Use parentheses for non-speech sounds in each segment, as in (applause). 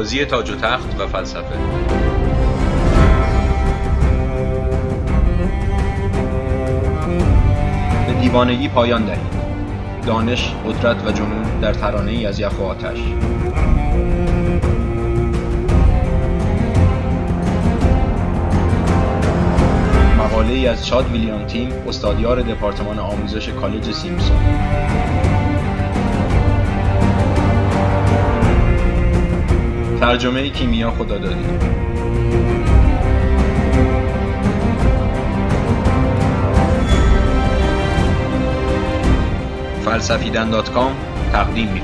بازی تاج و تخت و فلسفه. به دیوانگی پایان دهید. دانش، قدرت و جنون در ترانه ای از یخ و آتش. مقاله ای از چاد ویلیام تیم استادیار دپارتمان آموزش کالج سیمسون. ترجمه کیمیا خدادادی. فلسفیدن دات کام تقدیم می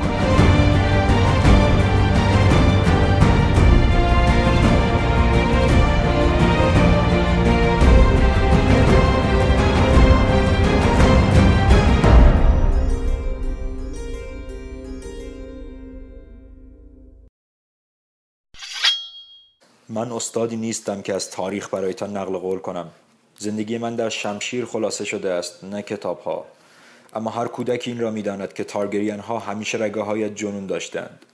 من استادی نیستم که از تاریخ برایتان نقل قول کنم. زندگی من در شمشیر خلاصه شده است نه کتاب ها اما هر کودکی این را می‌داند که تارگریان ها همیشه رگه های جنون داشتند.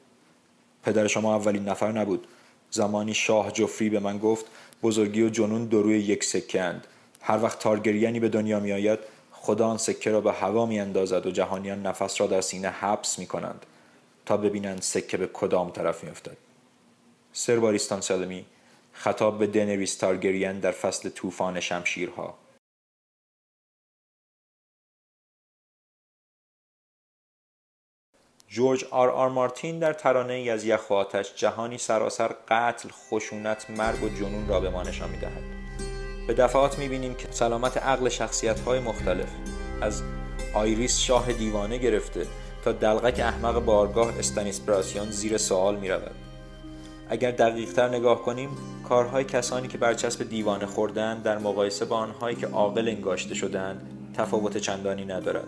پدر شما اولین نفر نبود. زمانی شاه جفری به من گفت بزرگی و جنون دو روی یک سکه اند. هر وقت تارگریانی به دنیا می آید خدا آن سکه را به هوا می اندازد و جهانیان نفس را در سینه حبس می کنند تا ببینند سکه به کدام طرف می افتد سر باریستان سلمی خطاب به دنریس تارگریان در فصل طوفان شمشیرها جورج آر آر مارتین در ترانه ای از یخ آتش جهانی سراسر قتل، خشونت، مرگ و جنون را به ما نشان می‌دهد. به دفعات می‌بینیم که سلامت عقل شخصیت های مختلف از آیریس شاه دیوانه گرفته تا دلغک احمق بارگاه استانیس براسیان زیر سوال می رود. اگر دقیقتر نگاه کنیم کارهای کسانی که برچسب دیوانه خوردن در مقایسه با آنهایی که عاقل انگاشته شدند تفاوت چندانی ندارد.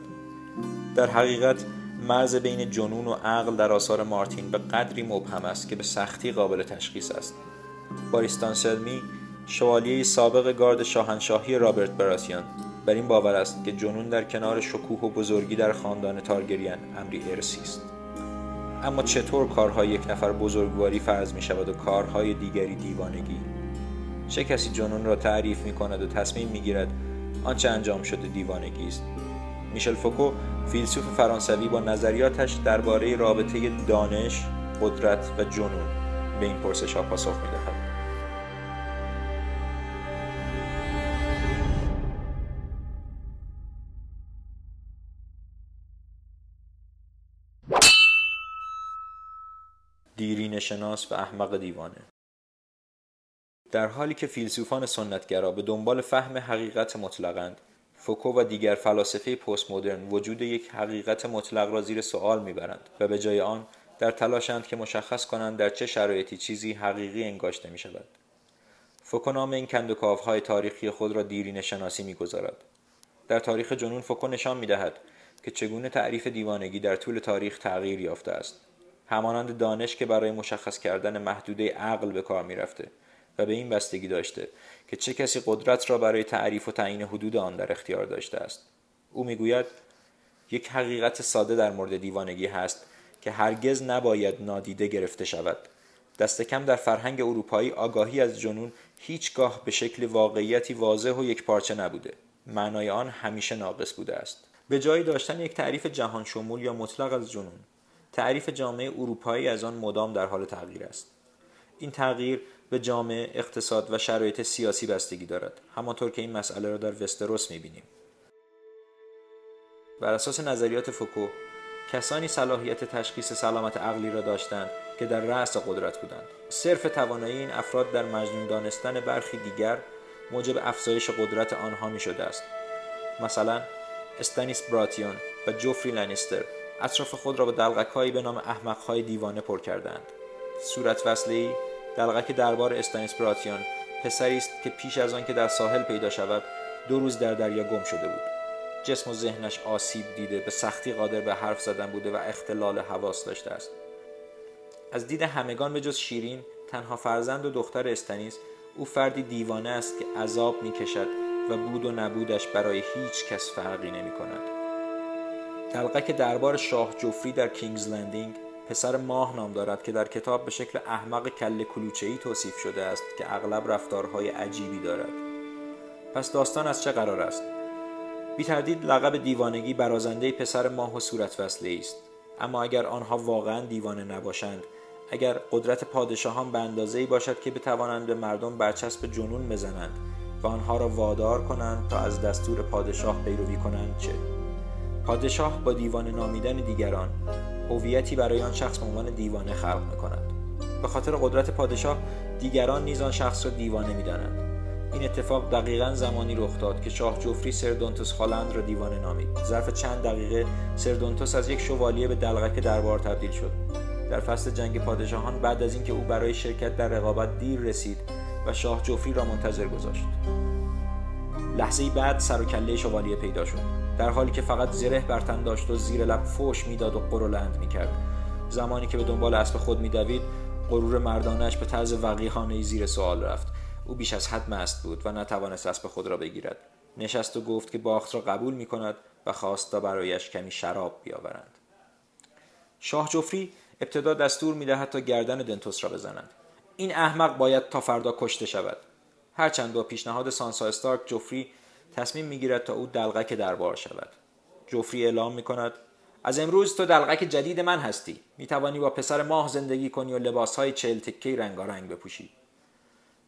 در حقیقت مرز بین جنون و عقل در آثار مارتین به قدری مبهم است که به سختی قابل تشخیص است. باریستان سلمی شوالیه سابق گارد شاهنشاهی رابرت براسیان بر این باور است که جنون در کنار شکوه و بزرگی در خاندان تارگریان امری ارسی است. اما چطور کارهای یک نفر بزرگواری فرض می شود و کارهای دیگری دیوانگی؟ چه کسی جنون را تعریف می کند و تصمیم می گیرد آنچه انجام شده دیوانگی است؟ میشل فوکو فیلسوف فرانسوی با نظریاتش درباره رابطه دانش قدرت و جنون به این پرسش ها پاسخ می دیرین شناس و احمق دیوانه در حالی که فیلسوفان سنتگرا به دنبال فهم حقیقت مطلقند فوکو و دیگر فلاسفه پست مدرن وجود یک حقیقت مطلق را زیر سوال می‌برند و به جای آن در تلاشند که مشخص کنند در چه شرایطی چیزی حقیقی انگاشته می شود. فوکو نام این کندوکاوهای تاریخی خود را دیرین شناسی می‌گذارد. در تاریخ جنون فوکو نشان می دهد که چگونه تعریف دیوانگی در طول تاریخ تغییر یافته است. همانند دانش که برای مشخص کردن محدوده عقل به کار می رفته و به این بستگی داشته که چه کسی قدرت را برای تعریف و تعیین حدود آن در اختیار داشته است. او می‌گوید یک حقیقت ساده در مورد دیوانگی هست که هرگز نباید نادیده گرفته شود. دست کم در فرهنگ اروپایی آگاهی از جنون هیچگاه به شکل واقعیتی واضح و یک پارچه نبوده. معنای آن همیشه ناقص بوده است. به جای داشتن یک تعریف جهان شمول یا مطلق از جنون تعریف جامعه اروپایی از آن مدام در حال تغییر است. این تغییر به جامعه اقتصاد و شرایط سیاسی بستگی دارد. همانطور که این مسئله را در وستروس می‌بینیم. بر اساس نظریات فوکو کسانی صلاحیت تشخیص سلامت عقلی را داشتند که در رأس قدرت بودند. صرف توانایی این افراد در مجنون دانستن برخی دیگر موجب افزایش قدرت آنها می شده است. مثلا استانیس براتیون و جوفری لنیستر اطراف خود را به دلغکهایی به نام احمقهای دیوانه پر کردند. صورت وصلی دلغک دربار استانیس براتیان پسری است که پیش از آن که در ساحل پیدا شود دو روز در دریا گم شده بود. جسم و ذهنش آسیب دیده به سختی قادر به حرف زدن بوده و اختلال حواس داشته است. از دید همگان به جز شیرین تنها فرزند و دختر استنیس او فردی دیوانه است که عذاب می کشد و بود و نبودش برای هیچ کس فرقی نمی کند. دلقک دربار شاه جوفری در کینگز لندینگ پسر ماه نام دارد که در کتاب به شکل احمق کله کلوچه‌ای توصیف شده است که اغلب رفتارهای عجیبی دارد. پس داستان از چه قرار است؟ بی تردید لقب دیوانگی برازنده پسر ماه و صورت وصله است. اما اگر آنها واقعا دیوانه نباشند اگر قدرت پادشاهان به اندازه باشد که بتوانند به مردم برچسب جنون بزنند و آنها را وادار کنند تا از دستور پادشاه پیروی کنند چه؟ پادشاه با دیوانه نامیدن دیگران هویتی برای آن شخص به عنوان دیوانه خلق می کند به خاطر قدرت پادشاه دیگران نیز آن شخص را دیوانه می‌دانند. این اتفاق دقیقا زمانی رخ داد که شاه جوفری سردونتوس خالند را دیوانه نامید. ظرف چند دقیقه سردونتوس از یک شوالیه به دلغک دربار تبدیل شد. در فصل جنگ پادشاهان بعد از اینکه او برای شرکت در رقابت دیر رسید و شاه جوفری را منتظر گذاشت. لحظه بعد سر و کله شوالیه پیدا شد. در حالی که فقط زره بر تن داشت و زیر لب فوش می‌داد و قرولند می‌کرد. زمانی که به دنبال اسب خود میدوید غرور مردانش به طرز وقیحانه زیر سوال رفت. او بیش از حد مست بود و نتوانست اسب خود را بگیرد. نشست و گفت که باخت را قبول می کند و خواست تا برایش کمی شراب بیاورند. شاه جفری ابتدا دستور می دهد تا گردن دنتوس را بزنند این احمق باید تا فردا کشته شود. هرچند با پیشنهاد سانسا استارک جفری تصمیم می‌گیرد تا او دلغک دربار شود. جفری اعلام می کند از امروز تو دلغک جدید من هستی. می توانی با پسر ماه زندگی کنی و لباس های چهل تکه رنگارنگ بپوشی.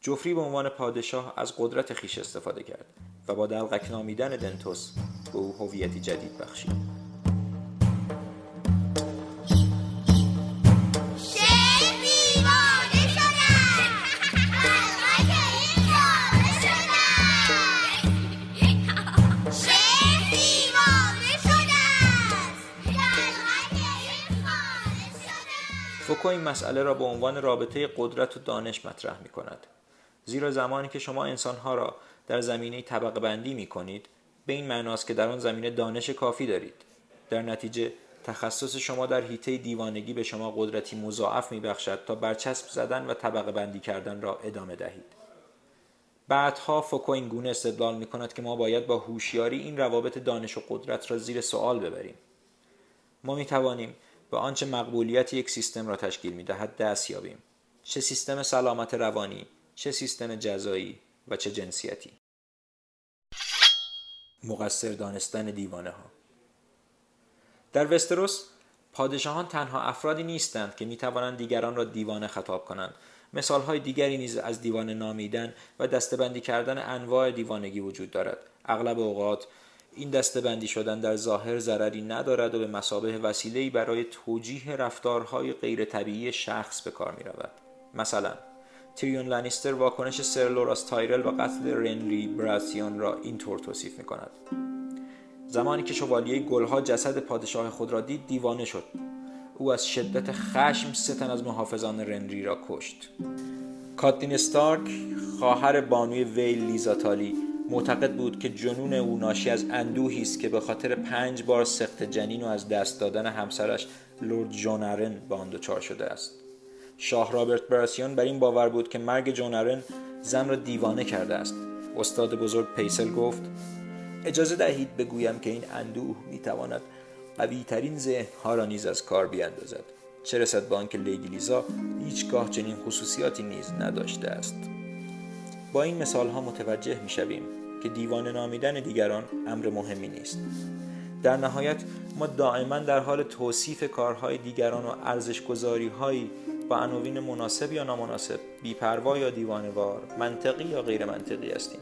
جفری به عنوان پادشاه از قدرت خیش استفاده کرد و با دلغک نامیدن دنتوس به او هویتی جدید بخشید. فوکو این مسئله را به عنوان رابطه قدرت و دانش مطرح می کند. زیرا زمانی که شما انسانها را در زمینه طبقه بندی می کنید به این معناست که در آن زمینه دانش کافی دارید. در نتیجه تخصص شما در حیطه دیوانگی به شما قدرتی مضاعف می بخشد تا برچسب زدن و طبقه بندی کردن را ادامه دهید. بعدها فوکو این گونه استدلال می کند که ما باید با هوشیاری این روابط دانش و قدرت را زیر سوال ببریم. ما می توانیم به آنچه مقبولیت یک سیستم را تشکیل می دهد دست یابیم. چه سیستم سلامت روانی چه سیستم جزایی و چه جنسیتی. مقصر دانستن دیوانه ها در وستروس پادشاهان تنها افرادی نیستند که می توانند دیگران را دیوانه خطاب کنند. مثال های دیگری نیز از دیوانه نامیدن و دستبندی کردن انواع دیوانگی وجود دارد. اغلب اوقات این دستبندی شدن در ظاهر ضرری ندارد و به مسابه وسیله‌ای برای توجیه رفتارهای غیر طبیعی شخص به کار می رود. مثلا تیریون لانیستر واکنش سر لوراس تایرل و قتل رنری براسیون را اینطور توصیف می کند. زمانی که شوالیه گلها جسد پادشاه خود را دید دیوانه شد او از شدت خشم ستن از محافظان رنری را کشت کاتلین استارک خواهر بانوی ویل لیزا تالی معتقد بود که جنون او ناشی از اندوهی است که به خاطر پنج بار سقط جنین و از دست دادن همسرش لورد جان ارن به آن دچار شده است. شاه رابرت براتیون بر این باور بود که مرگ جان ارن زن را دیوانه کرده است. استاد بزرگ پایسل گفت اجازه دهید بگویم که این اندوه می‌تواند قوی ترین ذهن ها را نیز از کار بیاندازد. چه رسد به آنکه لیدی لیزا هیچگاه چنین خصوصیاتی نیز نداشته است. با این مثال ها متوجه می شویم که دیوانه نامیدن دیگران امر مهمی نیست. در نهایت ما دائما در حال توصیف کارهای دیگران و ارزش گذاری هایی با عناوین مناسب یا نامناسب بیپروا یا دیوانوار منطقی یا غیر منطقی هستیم.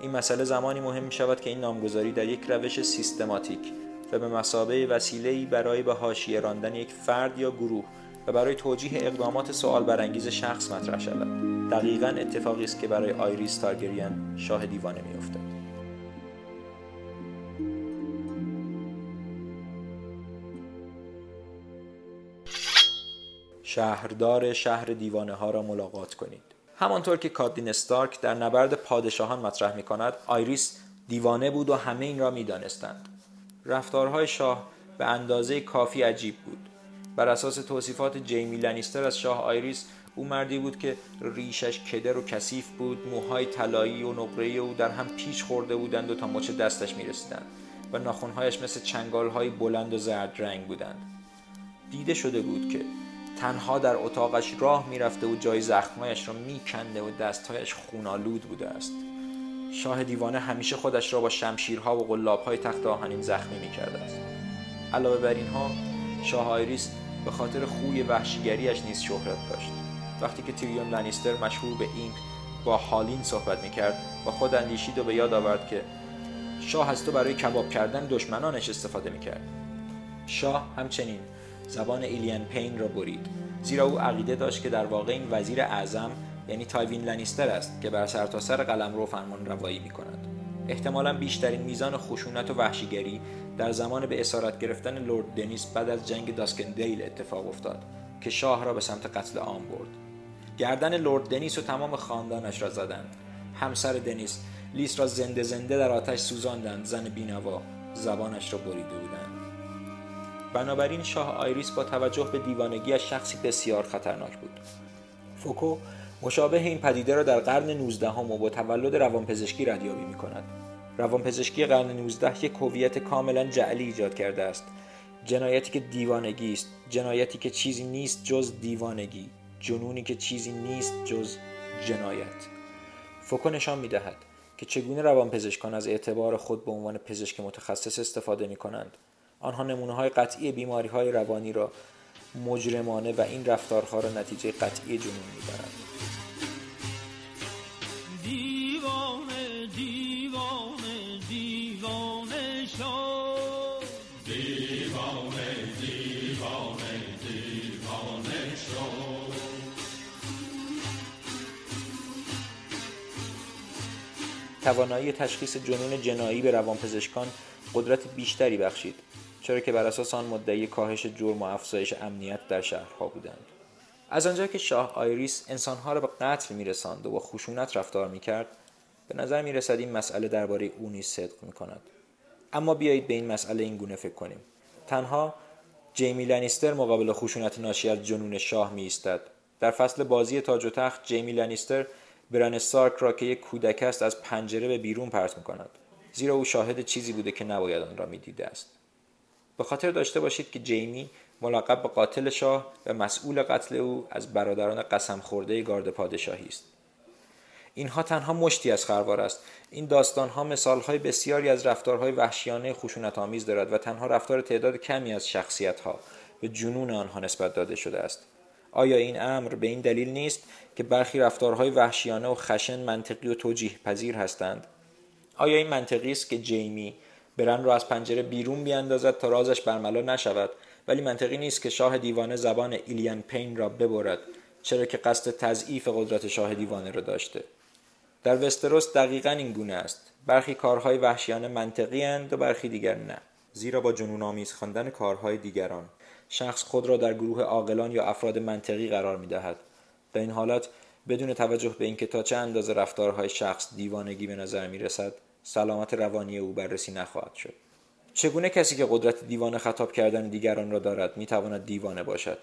این مسئله زمانی مهم می شود که این نامگذاری در یک روش سیستماتیک و به مسابه وسیله‌ای برای به حاشیه راندن یک فرد یا گروه و برای توجیه اقدامات سوال برانگیز شخص مطرح شود. دقیقا اتفاقی است که برای آیریس تارگریان شاه دیوانه میافتد. شهردار شهر دیوانه ها را ملاقات کنید. همانطور که کادین استارک در نبرد پادشاهان مطرح می کند آیریس دیوانه بود و همه این را می دانستند. رفتارهای شاه به اندازه کافی عجیب بود. بر اساس توصیفات جیمی لنیستر از شاه آیریس او مردی بود که ریشش کدر و کثیف بود موهای طلایی و نقره او در هم پیچ خورده بودند و تا مچ دستش می رسیدند و ناخونهایش مثل چنگال های بلند و زرد رنگ بودند. دیده شده بود که تنها در اتاقش راه می‌رفته و جای زخمایش را میکنده و دستهایش خونالود بوده است. شاه دیوانه همیشه خودش را با شمشیرها و قلابهای تخت آهنین زخمی می‌کرده است. علاوه بر اینها شاه آیریس به خاطر خوی وحشیگریش نیز شهرت داشت. وقتی که تیریون لنیستر مشهور به این با هالین صحبت می‌کرد با خود اندیشید و به یاد آورد که شاه از تو برای کباب کردن دشمنانش استفاده می‌کرد. شاه همچنین زبان ایلیان پین را برید. زیرا او عقیده داشت که در واقع این وزیر اعظم یعنی تایوین لنیستر است که بر سرتاسر سر قلم رو فرمان روایی می کند. احتمالا بیشترین میزان خشونت و وحشیگری در زمان به اسارت گرفتن لورد دنیس بعد از جنگ داسکندیل اتفاق افتاد که شاه را به سمت قتل عام برد. گردن لورد دنیس و تمام خاندانش را زدند. همسر دنیس لیس را زنده زنده در آتش سوزاندند. زن بینوا زبانش را بریده بودند. بنابراین شاه آیریس با توجه به دیوانگیش شخصی بسیار خطرناک بود. فوکو مشابه این پدیده را در قرن 19 هم و با تولد روانپزشکی ردیابی می کند. روانپزشکی قرن 19 یک هویت کاملا جعلی ایجاد کرده است. جنایتی که دیوانگی است، جنایتی که چیزی نیست جز دیوانگی، جنونی که چیزی نیست جز جنایت. فوکو نشان می دهد که چگونه روانپزشکان از اعتبار خود به عنوان پزشک متخصص استفاده می کنند. آنها نمونه های قطعی بیماری های روانی را مجرمانه و این رفتارها را نتیجه قطعی جنون می توانایی تشخیص جنون جنایی به روانپزشکان قدرت بیشتری بخشید چرا که بر اساس آن مدعی کاهش جرم و افزایش امنیت در شهرها بودند. از آنجا که شاه آیریس انسانها را به قتل میرساند و با خشونت رفتار می‌کرد به نظر می‌رسد این مسئله درباره او نیز صدق می‌کند. اما بیایید به این مسئله این گونه فکر کنیم. تنها جیمی لنیستر مقابل خشونت ناشی از جنون شاه می در فصل بازی تاج و تخت جیمی لنیستر بران استارک را که یک کودک است از پنجره به بیرون پرت می کند زیرا او شاهد چیزی بوده که نباید آن را می‌دیده است. به خاطر داشته باشید که جیمی ملقب به قاتل شاه و مسئول قتل او از برادران قسم خورده گارد پادشاهی است. اینها تنها مشتی از خروار است. این داستانها مثالهای بسیاری از رفتارهای وحشیانه خشونت آمیز دارد و تنها رفتار تعداد کمی از شخصیتها به جنون آنها نسبت داده شده است. آیا این امر به این دلیل نیست که برخی رفتارهای وحشیانه و خشن منطقی و توجیه پذیر هستند؟ آیا این منطقی است که جیمی برن را از پنجره بیرون بیاندازد تا رازش برملا نشود؟ ولی منطقی نیست که شاه دیوانه زبان ایلیان پین را ببرد چرا که قصد تضعیف قدرت شاه دیوانه را داشته. در وستروس دقیقا این گونه است. برخی کارهای وحشیانه منطقی اند و برخی دیگر نه. زیرا با جنون آمیز خواندن کارهای دیگران. شخص خود را در گروه عاقلان یا افراد منطقی قرار می دهد در این حالت بدون توجه به اینکه تا چه اندازه رفتارهای شخص دیوانگی به نظر می رسد سلامت روانی او بررسی نخواهد شد. چگونه کسی که قدرت دیوانه خطاب کردن دیگران را دارد می تواند دیوانه باشد؟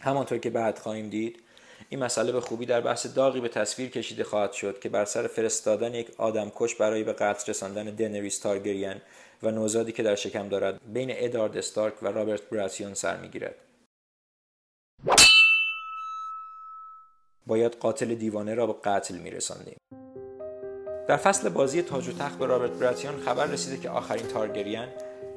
همانطور که بعد خواهیم دید این مسئله به خوبی در بحث داغی به تصویر کشیده خواهد شد که بر سر فرستادن یک آدم کش برای به قتل رساندن دنریس تارگریان و نوزادی که در شکم دارد بین ادارد استارک و رابرت براسیون سر می‌گیرد. باید قاتل دیوانه را به قتل میرساندیم. در فصل بازی تاج و تخت به رابرت براتیون خبر رسیده که آخرین تارگرین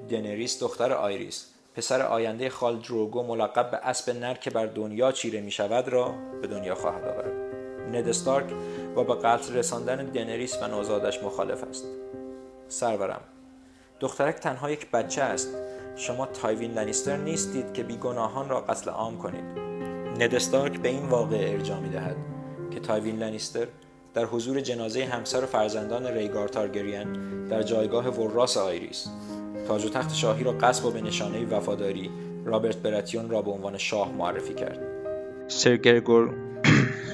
دنریس دختر آیریس. پسر آینده خال دروگو ملقب به اسب نر که بر دنیا چیره می شود را به دنیا خواهد آورد. ند استارک با به قتل رساندن دنریس و نوزادش مخالف است. سرورم. دخترک تنها یک بچه است. شما تایوین لنیستر نیستید که بیگناهان را قتل عام کنید. ند استارک به این واقعه ارجاع می دهد که تایوین لنیستر در حضور جنازه همسر و فرزندان ریگار تارگریان در جایگاه وراس آیریس تاج و تخت شاهی را غصب و به نشانه وفاداری رابرت براتیون را به عنوان شاه معرفی کرد. سرگرگور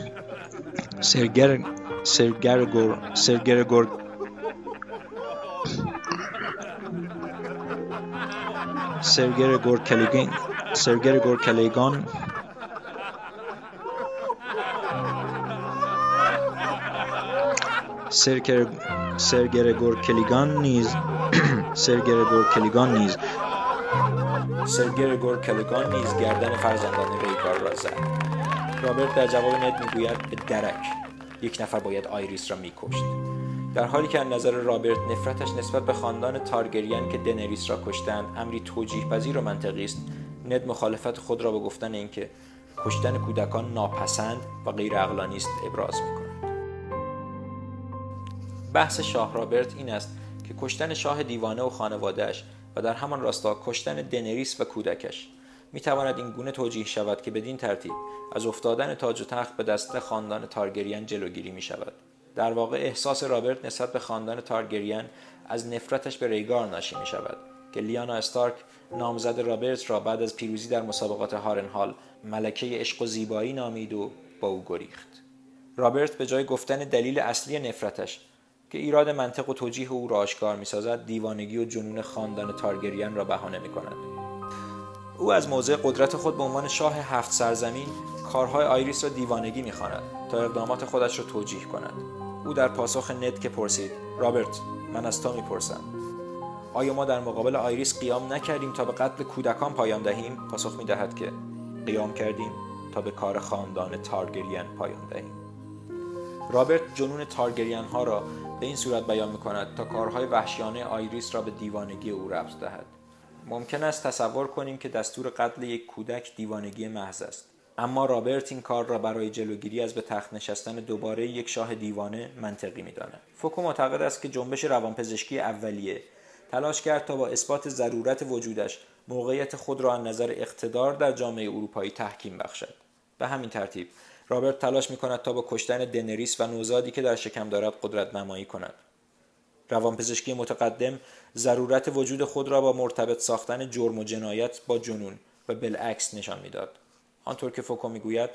(coughs) سرگر سرگرگور سرگرگور سرگرگور کلیگان سرگرگور کلیگان سرگرگور کلیگان نیز (clears throat) سرگرگور کلیگان نیز سر گرگور کلگان نیز گردن فرزندان ریگار را زد. رابرت در جواب ند می‌گوید به درک. یک نفر باید آیریس را میکشت. در حالی که از نظر رابرت نفرتش نسبت به خاندان تارگریان که دنریس را کشتند امری توجیه پذیر و منطقی است ند مخالفت خود را به گفتن اینکه کشتن کودکان ناپسند و غیر اقلانی است ابراز می‌کند. بحث شاه رابرت این است که کشتن شاه دیوانه و خانوادهش و در همان راستا کشتن دنریس و کودکش. می تواند این گونه توجیه شود که بدین ترتیب از افتادن تاج و تخت به دست خاندان تارگریان جلوگیری می شود در واقع احساس رابرت نسبت به خاندان تارگریان از نفرتش به ریگار ناشی می شود که لیانا استارک نامزد رابرت را بعد از پیروزی در مسابقات هارنهال ملکه عشق و زیبایی نامید و با او گریخت. رابرت به جای گفتن دلیل اصلی نفرتش که ایراد منطق و توجیه او را آشکار می‌سازد دیوانگی و جنون خاندان تارگریان را بهانه می کند او از موضع قدرت خود به عنوان شاه هفت سرزمین کارهای آیریس را دیوانگی می‌خواند تا اقدامات خودش را توجیه کند. او در پاسخ ند که پرسید رابرت من از تو می‌پرسم. آیا ما در مقابل آیریس قیام نکردیم تا به قتل کودکان پایان دهیم؟ پاسخ می‌دهد که قیام کردیم تا به کار خاندان تارگریان پایان دهیم. رابرت جنون تارگریان ها را به این صورت بیان می کند تا کارهای وحشیانه آیریس را به دیوانگی او ربط دهد. ممکن است تصور کنیم که دستور قتل یک کودک دیوانگی محض است. اما رابرت این کار را برای جلوگیری از به تخت نشستن دوباره یک شاه دیوانه منطقی می‌داند. فوکو معتقد است که جنبش روانپزشکی اولیه. تلاش کرد تا با اثبات ضرورت وجودش موقعیت خود را از نظر اقتدار در جامعه اروپایی تحکیم بخشد. به همین ترتیب رابرت تلاش می کند تا با کشتن دنریس و نوزادی که در شکم دارد قدرت نمایی کند. روانپزشکی متقدم ضرورت وجود خود را با مرتبط ساختن جرم و جنایت با جنون و بالعکس نشان می‌داد. آنطور که فوکو می‌گوید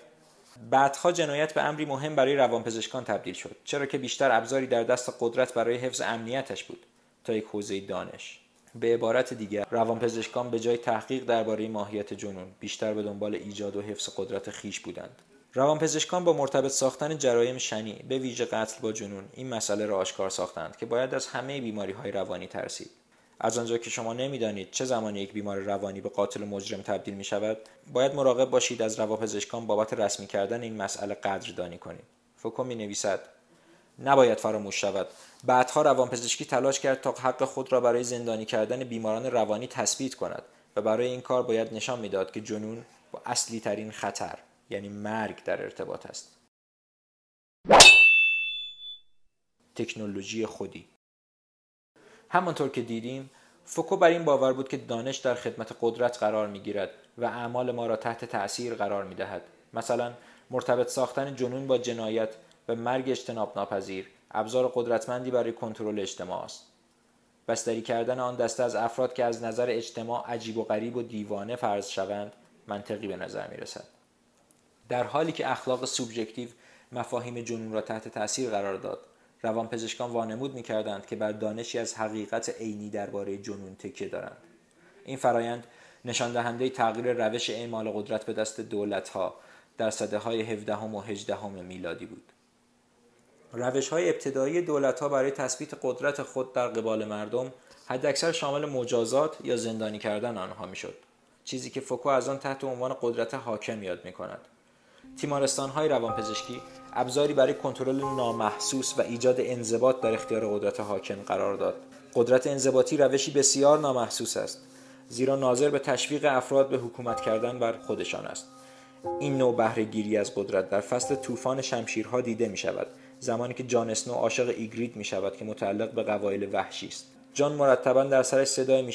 بعدها جنایت به امری مهم برای روانپزشکان تبدیل شد چرا که بیشتر ابزاری در دست قدرت برای حفظ امنیتش بود تا یک حوزه دانش. به عبارت دیگر روانپزشکان به جای تحقیق درباره ماهیت جنون بیشتر به دنبال ایجاد و حفظ قدرت خیش بودند. روانپزشکان با مرتبط ساختن جرایم شنی به ویژه قتل با جنون این مسئله را آشکار ساختند که باید از همه بیماری های روانی ترسید. از آنجا که شما نمی‌دانید چه زمانی یک بیمار روانی به قاتل مجرم تبدیل می شود باید مراقب باشید از روانپزشکان بابت رسمی کردن این مسئله قدردانی کنید. فوکو می نویسد نباید فراموش شود. بعدها روانپزشکی تلاش کرد تا حق خود را برای زندانی کردن بیماران روانی تثبیت کند و برای این کار باید نشان می‌داد که جنون با اصلی ترین خطر یعنی مرگ در ارتباط است. تکنولوژی خودی همانطور که دیدیم فوکو بر این باور بود که دانش در خدمت قدرت قرار می گیرد و اعمال ما را تحت تأثیر قرار می دهد. مثلا مرتبط ساختن جنون با جنایت و مرگ اجتناب ناپذیر ابزار قدرتمندی برای کنترل اجتماع است. بستری کردن آن دسته از افراد که از نظر اجتماع عجیب و غریب و دیوانه فرض شوند منطقی به نظر می رسد. در حالی که اخلاق سوبژکتیو مفاهیم جنون را تحت تاثیر قرار داد روانپزشکان وانمود می‌کردند که بر دانشی از حقیقت عینی درباره جنون تکیه دارند. این فرایند نشان دهنده تغییر روش اعمال قدرت به دست دولتها در سده های 17 و 18 میلادی بود. روش های ابتدایی دولت ها برای تثبیت قدرت خود در قبال مردم حداکثر شامل مجازات یا زندانی کردن آنها می‌شد. چیزی که فوکو از آن تحت عنوان قدرت حاکم یاد می کند تیمارستان های روانپزشکی ابزاری برای کنترل نامحسوس و ایجاد انضباط در اختیار قدرت حاکم قرار داد. قدرت انضباطی روشی بسیار نامحسوس است زیرا ناظر به تشویق افراد به حکومت کردن بر خودشان است. این نوع بهرهگیری از قدرت در فصل طوفان شمشیرها دیده می شود زمانی که جان اسنو عاشق ایگرید می شود که متعلق به قبایل وحشی است. جان مرتبا در سرش صدای می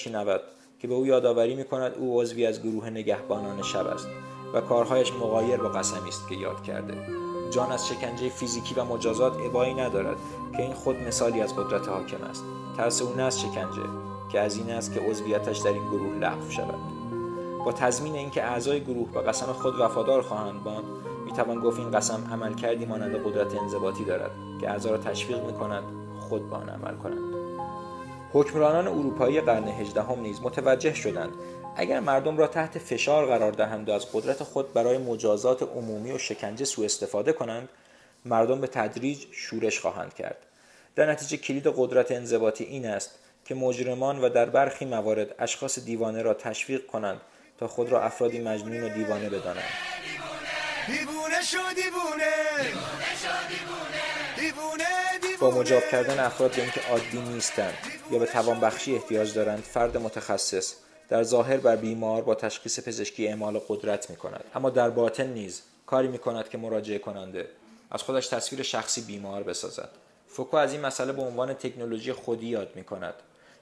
که به او یادآوری می کند او عضوی از گروه نگهبانان شب است. و کارهایش مغایر با قسمی است که یاد کرده جان از شکنجه فیزیکی و مجازات ابایی ندارد که این خود مثالی از قدرت حاکم است. ترس او نه از شکنجه که از این است که عضویتش در این گروه لغو شود. با تضمین اینکه اعضای گروه به قسم خود وفادار خواهند باند می‌توان گفت این قسم عمل کردی مانند قدرت انضباطی دارد که اعضا را تشویق می‌کنند خود به آن عمل کنند. حکمرانان اروپایی قرن هجدهم نیز متوجه شدند اگر مردم را تحت فشار قرار دهند و از قدرت خود برای مجازات عمومی و شکنجه سوء استفاده کنند مردم به تدریج شورش خواهند کرد. در نتیجه کلید قدرت انضباطی این است که مجرمان و در برخی موارد اشخاص دیوانه را تشویق کنند تا خود را افرادی مجنون و دیوانه بدانند. با مجاب کردن افراد به اینکه عادی نیستند یا به توانبخشی احتیاج دارند فرد متخصص در ظاهر بر بیمار با تشخیص پزشکی اعمال قدرت می کند اما در باطن نیز کاری می کند که مراجعه کننده از خودش تصویر شخصی بیمار بسازد. فوکو از این مسئله به عنوان تکنولوژی خودی یاد می کند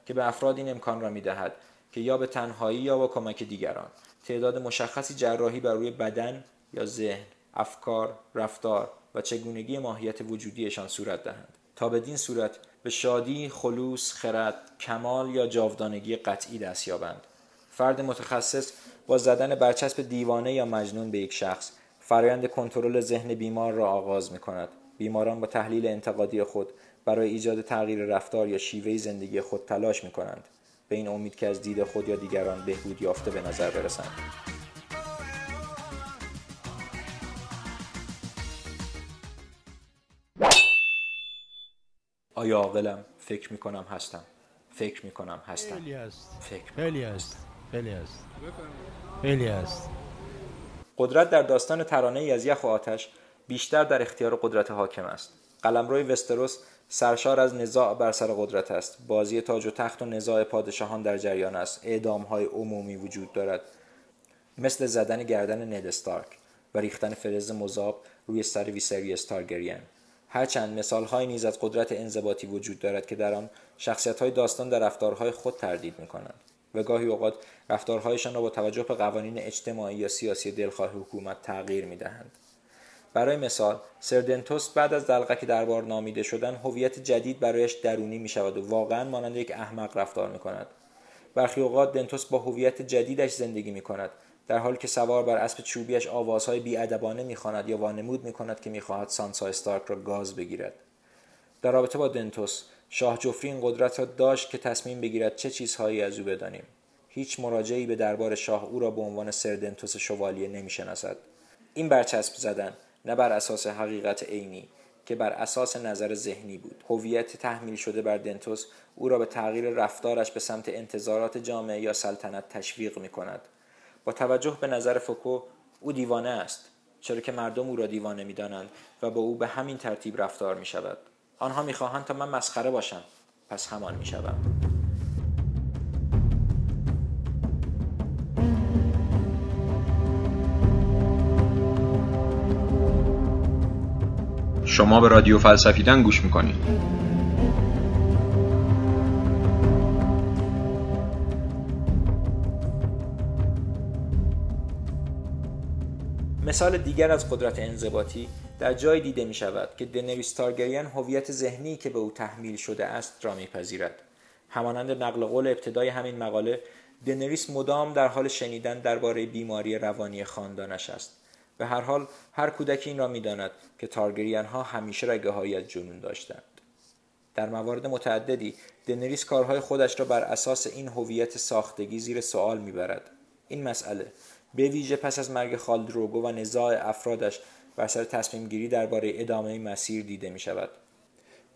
که به افراد این امکان را می دهد که یا به تنهایی یا با کمک دیگران. تعداد مشخصی جراحی بر روی بدن یا ذهن افکار رفتار و چگونگی ماهیت وجودیشان صورت دهند. تا بدین صورت به شادی خلوص خرد کمال یا جاودانگی قطعی دست یابند. فرد متخصص با زدن برچسب دیوانه یا مجنون به یک شخص فرایند کنترل ذهن بیمار را آغاز می کند بیماران با تحلیل انتقادی خود برای ایجاد تغییر رفتار یا شیوه زندگی خود تلاش می کنند به این امید که از دید خود یا دیگران بهبود یافته به نظر برسند. آیا عاقلم؟ فکر می کنم هستم. فکر می کنم هستم فکر خیلی است خیلی است خیلی است قدرت در داستان ترانه ای از یخ و آتش بیشتر در اختیار قدرت حاکم است. قلمروی وستروس سرشار از نزاع بر سر قدرت است. بازی تاج و تخت و نزاع پادشاهان در جریان است. اعدام های عمومی وجود دارد. مثل زدن گردن ند استارک و ریختن فلز مذاب روی سر ویسری استارگریان هرچند مثالهایی نیز از قدرت انضباطی وجود دارد که در آن های داستان در رفتارهای خود تردید می‌کنند. و گاهی اوقات رفتارهایشان را با توجه به قوانین اجتماعی یا سیاسی دلخواه حکومت تغییر می‌دهند. برای مثال سردنتوس بعد از دلقک دربار نامیده شدن هویت جدید برایش درونی می شود و واقعا مانند یک احمق رفتار می کند برخی اوقات دنتوس با هویت جدیدش زندگی می کند در حالی که سوار بر اسب چوبیش آوازهای بیادبانه می‌خواند یا وانمود می‌کند که می‌خواهد سانسا استارک را گاز بگیرد. در رابطه با دنتوس شاه جفری این قدرت را داشت که تصمیم بگیرد چه چیزهایی از او بدانیم. هیچ مراجعی به دربار شاه او را به عنوان سردنتوس شوالیه نمی‌شناسد. این برچسب زدن نه بر اساس حقیقت عینی که بر اساس نظر ذهنی بود. هویت تحمیل شده بر دنتوس او را به تغییر رفتارش به سمت انتظارات جامعه یا سلطنت تشویق می کند با توجه به نظر فوکو او دیوانه است چرا که مردم او را دیوانه می دانند و با او به همین ترتیب رفتار می شود آنها می خواهند تا من مسخره باشم پس همان می شود. شما به رادیو فلسفیدن گوش می‌کنید مثال دیگر از قدرت انضباطی در جای دیده می شود که دنویس تارگریان هویت ذهنی که به او تحمیل شده است را میپذیرد. همانند نقل قول ابتدای همین مقاله دنریس مدام در حال شنیدن درباره بیماری روانی خاندانش است به هر حال هر کودکی این را می‌داند که تارگریان ها همیشه رگه از جنون داشتند. در موارد متعددی دنریس کارهای خودش را بر اساس این هویت ساختگی زیر سوال می‌برد. این مسئله به ویژه پس از مرگ خالدروگو و نزاع افرادش بر سر تصمیم گیری درباره ادامه مسیر دیده می شود.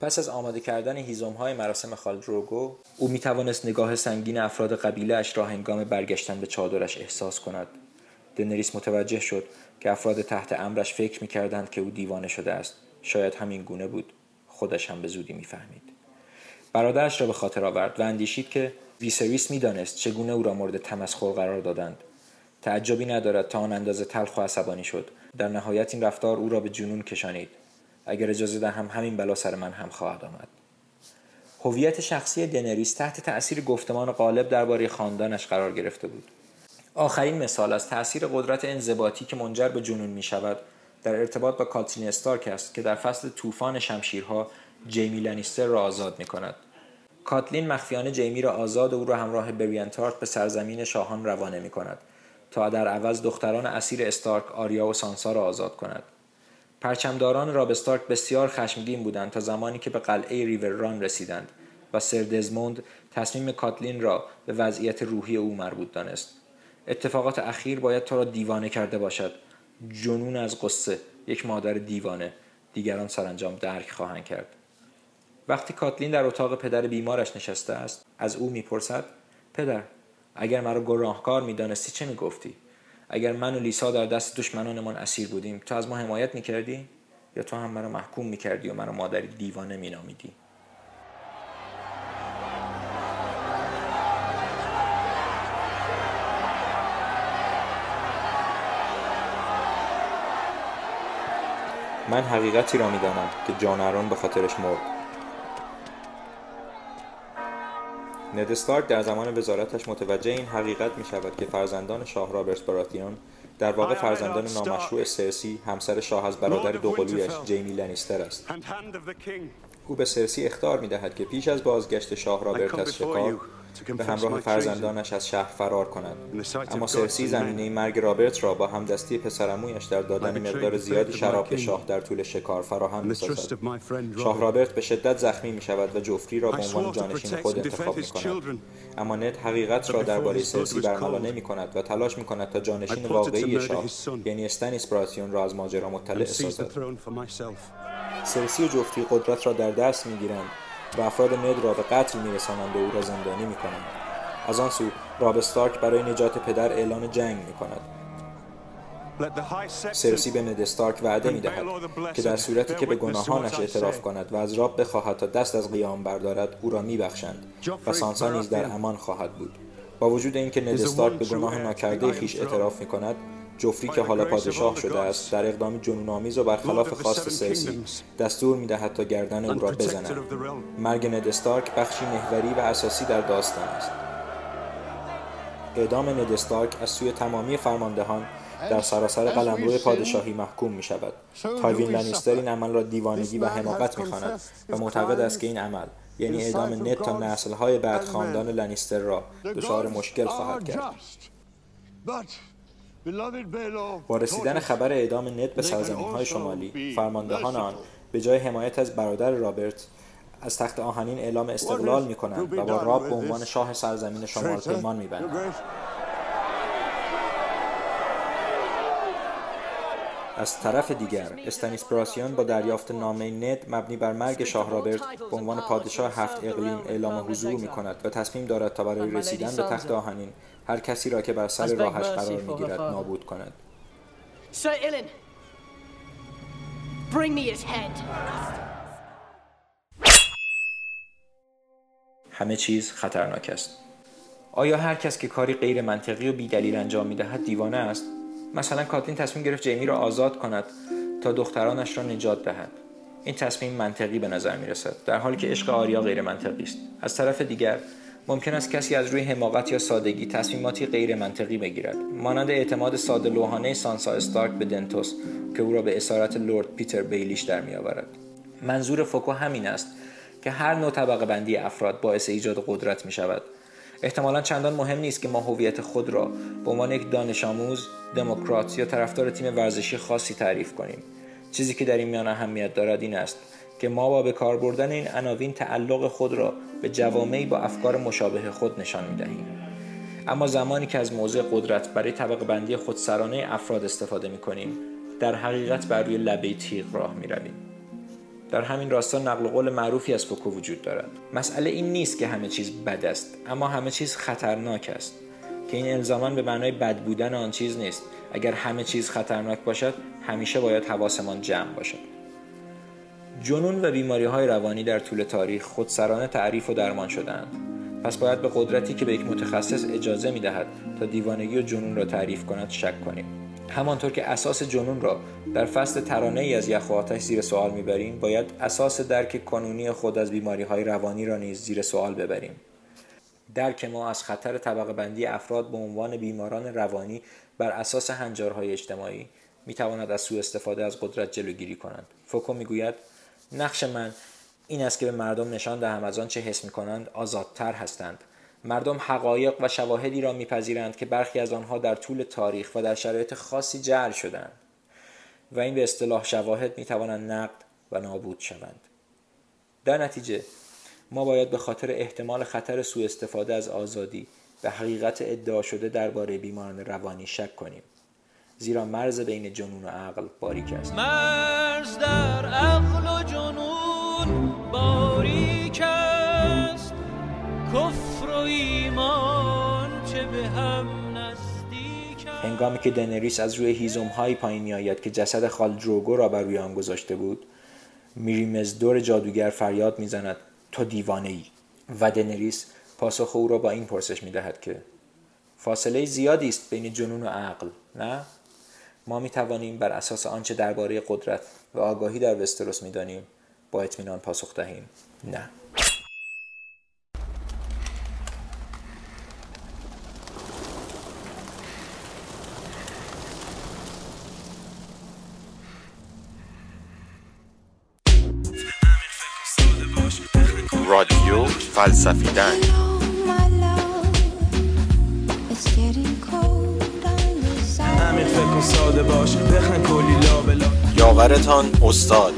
پس از آماده کردن هیزم های مراسم خالدروگو او می توانست نگاه سنگین افراد قبیله اش را هنگام برگشتن به چادرش احساس کند. دنریس متوجه شد که افراد تحت امرش فکر می کردند که او دیوانه شده است. شاید همین گونه بود. خودش هم به زودی می‌فهمید. برادرش را به خاطر آورد و اندیشید که ویسریس می‌دانست چگونه او را مورد تمسخر قرار دادند تعجبی ندارد تا آن اندازه تلخ و عصبانی شد در نهایت این رفتار او را به جنون کشانید. اگر اجازه دهم همین بلا سر من هم خواهد آمد. هویت شخصی دنریس تحت تأثیر گفتمان غالب درباره خاندانش قرار گرفته بود. آخرین مثال از تأثیر قدرت انضباطی که منجر به جنون می شود در ارتباط با کاتلین استارک است که در فصل طوفان شمشیرها جیمی لنیستر را آزاد می کند. کاتلین مخفیانه جیمی را آزاد و او را همراه بریانتارت به سرزمین شاهان روانه می کند تا در عوض دختران اسیر استارک آریا و سانسا را آزاد کند. پرچمداران راب استارک بسیار خشمگین بودند تا زمانی که به قلعه ریورران رسیدند و سر دزموند تصمیم کاتلین را به وضعیت روحی او مربوط دانست. اتفاقات اخیر باید تو را دیوانه کرده باشد. جنون از قصه یک مادر دیوانه. دیگران سرانجام درک خواهند کرد. وقتی کاتلین در اتاق پدر بیمارش نشسته است از او می‌پرسد پدر اگر مرا گناهکار می‌دانستی چه می‌گفتی؟ اگر من و لیسا در دست دشمنانمان اسیر بودیم تو از ما حمایت می‌کردی؟ یا تو هم مرا محکوم می‌کردی و مرا مادری دیوانه مینامیدی؟ من حقیقتی را می‌دانم که جان به خاطرش مرد. ند استارک در زمان وزارتش متوجه این حقیقت می شود که فرزندان شاه رابرت براتیون در واقع فرزندان نامشروع سرسی همسر شاه از برادر دوقلویش جیمی لنیستر است. او به سرسی اختار می دهد که پیش از بازگشت شاه رابرت از شکار به همراه فرزندانش از شهر فرار کنند اما سرسی زمینه مرگ رابرت را با همدستی پسرمویش در دادن مقدار زیادی شراب به شاه در طول شکار فراهم می‌سازد. شاه رابرت به شدت زخمی می شود و جوفری را به عنوان جانشین خود انتخاب می کند اما نت حقیقت را درباره سرسی برملا نمی کند و تلاش می کند تا جانشین واقعی شاه یعنی استنیس براتیون را از ماجرا مطلع سازد. سرسی و جفتی قدرت را در دست می گیرند و افراد ند را به قتل میرسانند و او را زندانی می‌کنند. از آن سو راب استارک برای نجات پدر اعلان جنگ می‌کند. سرسی به ند استارک وعده می‌دهد که در صورتی که به گناهانش اعتراف کند و از راب بخواهد تا دست از قیام بردارد او را میبخشند و سانسا نیز در امان خواهد بود. با وجود اینکه ند استارک به گناه ناکرده خیش اعتراف می‌کند جفری که حالا پادشاه شده است در اقدامی جنونآمیز و برخلاف خواست سرسی دستور می‌دهد تا گردن او را بزند. مرگ ند استارک بخشی محوری و اساسی در داستان است. اعدام ند استارک از سوی تمامی فرماندهان در سراسر قلمرو پادشاهی محکوم می شود تایوین لنیستر این عمل را دیوانگی و حماقت می خواند و معتقد است که این عمل یعنی اعدام ند تا نسلهای بعد خاندان لنیستر را دچار مشکل خواهد کرد. با رسیدن خبر اعدام ند به سرزمین های شمالی فرماندهان آن به جای حمایت از برادر رابرت از تخت آهنین اعلام استقلال می کنند و با راب به عنوان شاه سرزمین شمال پیمان می بندند. از طرف دیگر استانیس براسیان با دریافت نامه ند مبنی بر مرگ شاه رابرت به عنوان پادشاه هفت اقلیم اعلام حضور می کند و تصمیم دارد تا برای رسیدن به تخت آهنین هر کسی را که بر سر راهش قرار می گیرد نابود کند. همه چیز خطرناک است. آیا هر کس که کاری غیر منطقی و بیدلیل انجام می دهد دیوانه است؟ مثلا کاتلین تصمیم گرفت جیمی را آزاد کند تا دخترانش را نجات دهد. این تصمیم منطقی به نظر می رسد در حالی که عشق آریا غیر منطقی است. از طرف دیگر ممکن است کسی از روی حماقت یا سادگی تصمیماتی غیر منطقی بگیرد. مانند اعتماد ساده لوحانه سانسا استارک به دنتوس که او را به اسارت لورد پیتر بیلیش در میآورد. منظور فوکو همین است که هر نوع طبقه بندی افراد باعث ایجاد قدرت می شود احتمالا چندان مهم نیست که ما هویت خود را به عنوان یک دانش آموز، دموکرات یا طرفدار تیم ورزشی خاصی تعریف کنیم. چیزی که در این میان اهمیت دارد این است که ما با به کار بردن این عناوین تعلق خود را به جوامعی با افکار مشابه خود نشان می دهیم. اما زمانی که از موضع قدرت برای طبقه بندی خودسرانه افراد استفاده می کنیم در حقیقت بر روی لبه تیغ راه می رویم. در همین راستا نقل قول معروفی از فوکو وجود دارد مسئله این نیست که همه چیز بد است اما همه چیز خطرناک است که این الزاما به معنای بد بودن آن چیز نیست اگر همه چیز خطرناک باشد همیشه باید حواسمان جمع باشد جنون و بیماری های روانی در طول تاریخ خودسرانه تعریف و درمان شدهاند. پس باید به قدرتی که به یک متخصص اجازه می دهد تا دیوانگی و جنون را تعریف کند شک کنیم. همانطور که اساس جنون را در فصل ترانه ای از یخ و زیر سوال می‌بریم باید اساس درک کنونی خود از بیماری های روانی را نیز زیر سوال ببریم. درک ما از خطر طبقه بندی افراد به عنوان بیماران روانی بر اساس هنجارهای اجتماعی می‌تواند از سوء استفاده از قدرت جلوگیری کند. فوکو می‌گوید نقش من این است که به مردم نشان دهم از آن چه حس می‌کنند آزادتر هستند. مردم حقایق و شواهدی را میپذیرند که برخی از آنها در طول تاریخ و در شرایط خاصی جعل شدند و این به اصطلاح شواهد می‌توانند نقد و نابود شوند. در نتیجه ما باید به خاطر احتمال خطر سوء استفاده از آزادی به حقیقت ادعا شده درباره بیماران روانی شک کنیم. زیرا مرز بین جنون و عقل باریک است. مرز در عقل و جنون باریک است. کفر و ایمان چه به هم نزدیک هنگامی که دنریس از روی هیزم هایی پایین می آید که جسد خال دروگو را بر روی آن گذاشته بود میریمز دور جادوگر فریاد می‌زند تو دیوانه ای و دنریس پاسخ او را با این پرسش می دهد که فاصله زیادی است بین جنون و عقل نه؟ ما می توانیم بر اساس آنچه درباره قدرت و آگاهی در وستروس می دانیم با اطمینان پاسخ دهیم. نه. رادیو فلسفیدن. یاورتان استاد.